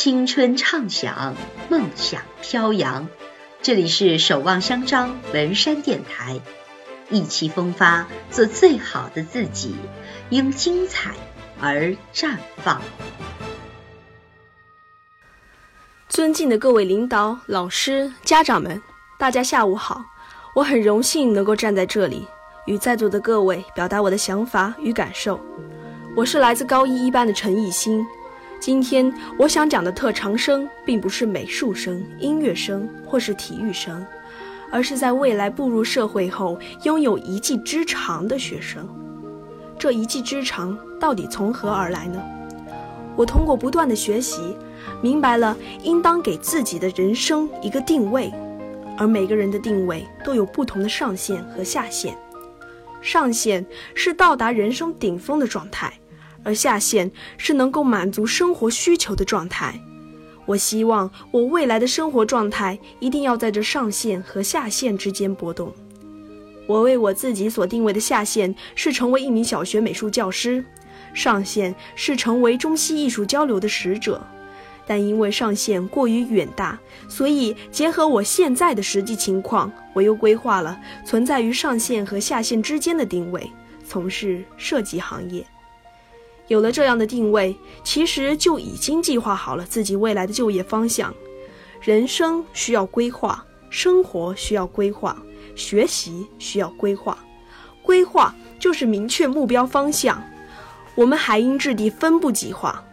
青春畅想，梦想飘扬。这里是守望相张文山电台，意气风发，做最好的自己，因精彩而绽放。尊敬的各位领导、老师、家长们，大家下午好！我很荣幸能够站在这里，与在座的各位表达我的想法与感受。我是来自高一一班的陈艺兴。今天我想讲的特长生，并不是美术生、音乐生或是体育生，而是在未来步入社会后拥有一技之长的学生。这一技之长到底从何而来呢？我通过不断的学习，明白了应当给自己的人生一个定位，而每个人的定位都有不同的上限和下限。上限是到达人生顶峰的状态，而下限是能够满足生活需求的状态。我希望我未来的生活状态一定要在这上限和下限之间波动。我为我自己所定位的下限是成为一名小学美术教师，上限是成为中西艺术交流的使者。但因为上限过于远大，所以结合我现在的实际情况，我又规划了存在于上限和下限之间的定位，从事设计行业。有了这样的定位，其实就已经计划好了自己未来的就业方向。人生需要规划，生活需要规划，学习需要规划。规划就是明确目标方向。我们还应制定分布计划。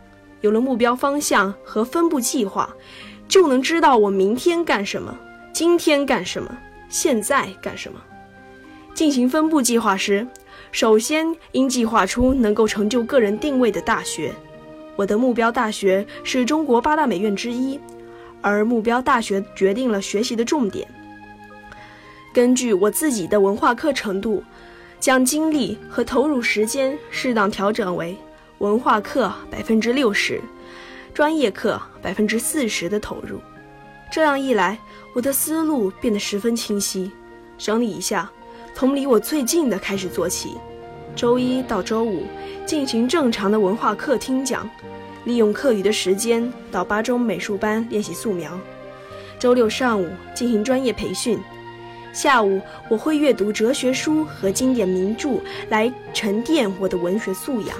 有了目标方向和分布计划，就能知道我明天干什么，今天干什么，现在干什么。进行分布计划时，首先应计划出能够成就个人定位的大学。我的目标大学是中国八大美院之一，而目标大学决定了学习的重点。根据我自己的文化课程度，将精力和投入时间适当调整为。文化课百分之六十，专业课百分之四十的投入，这样一来，我的思路变得十分清晰。整理一下，从离我最近的开始做起。周一到周五进行正常的文化课听讲，利用课余的时间到八中美术班练习素描。周六上午进行专业培训，下午我会阅读哲学书和经典名著来沉淀我的文学素养。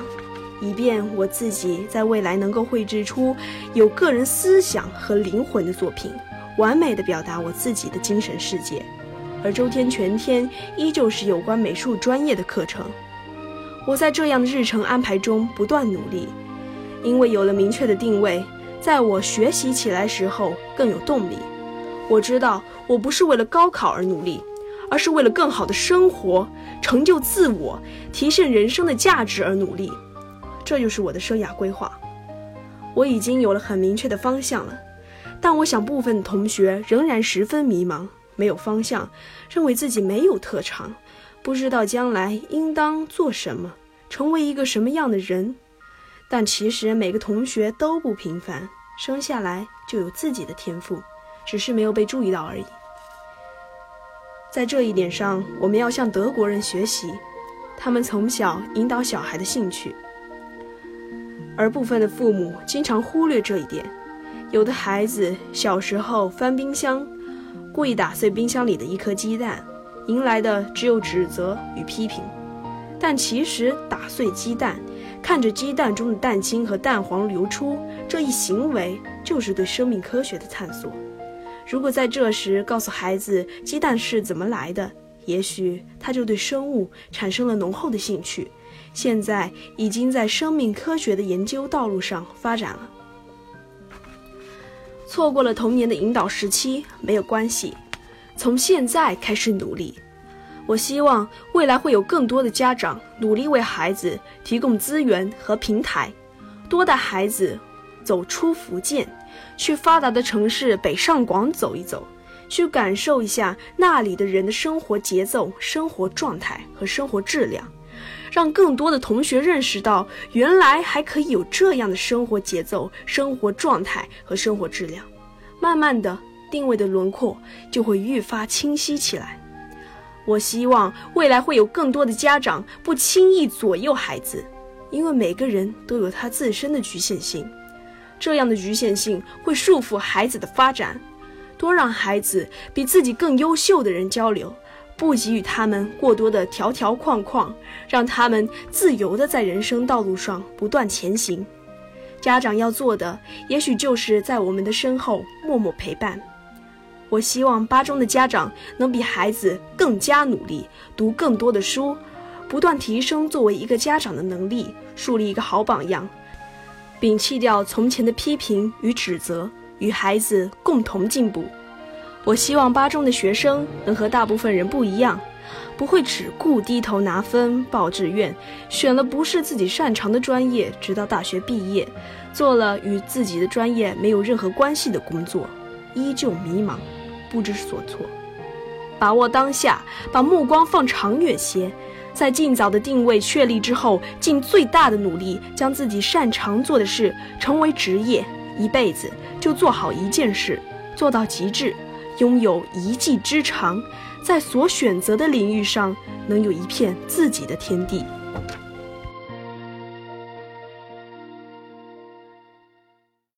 以便我自己在未来能够绘制出有个人思想和灵魂的作品，完美的表达我自己的精神世界。而周天全天依旧是有关美术专业的课程。我在这样的日程安排中不断努力，因为有了明确的定位，在我学习起来时候更有动力。我知道我不是为了高考而努力，而是为了更好的生活、成就自我、提升人生的价值而努力。这就是我的生涯规划，我已经有了很明确的方向了，但我想部分同学仍然十分迷茫，没有方向，认为自己没有特长，不知道将来应当做什么，成为一个什么样的人。但其实每个同学都不平凡，生下来就有自己的天赋，只是没有被注意到而已。在这一点上，我们要向德国人学习，他们从小引导小孩的兴趣。而部分的父母经常忽略这一点，有的孩子小时候翻冰箱，故意打碎冰箱里的一颗鸡蛋，迎来的只有指责与批评。但其实打碎鸡蛋，看着鸡蛋中的蛋清和蛋黄流出，这一行为就是对生命科学的探索。如果在这时告诉孩子鸡蛋是怎么来的，也许他就对生物产生了浓厚的兴趣。现在已经在生命科学的研究道路上发展了。错过了童年的引导时期没有关系，从现在开始努力。我希望未来会有更多的家长努力为孩子提供资源和平台，多带孩子走出福建，去发达的城市北上广走一走，去感受一下那里的人的生活节奏、生活状态和生活质量。让更多的同学认识到，原来还可以有这样的生活节奏、生活状态和生活质量。慢慢的，定位的轮廓就会愈发清晰起来。我希望未来会有更多的家长不轻易左右孩子，因为每个人都有他自身的局限性。这样的局限性会束缚孩子的发展。多让孩子比自己更优秀的人交流，不给予他们过多的条条框框，让他们自由的在人生道路上不断前行。家长要做的，也许就是在我们的身后默默陪伴。我希望八中的家长能比孩子更加努力，读更多的书，不断提升作为一个家长的能力，树立一个好榜样。摒弃掉从前的批评与指责，与孩子共同进步。我希望八中的学生能和大部分人不一样，不会只顾低头拿分、报志愿，选了不是自己擅长的专业，直到大学毕业，做了与自己的专业没有任何关系的工作，依旧迷茫，不知所措。把握当下，把目光放长远些。在尽早的定位确立之后，尽最大的努力将自己擅长做的事成为职业，一辈子就做好一件事，做到极致，拥有一技之长，在所选择的领域上能有一片自己的天地。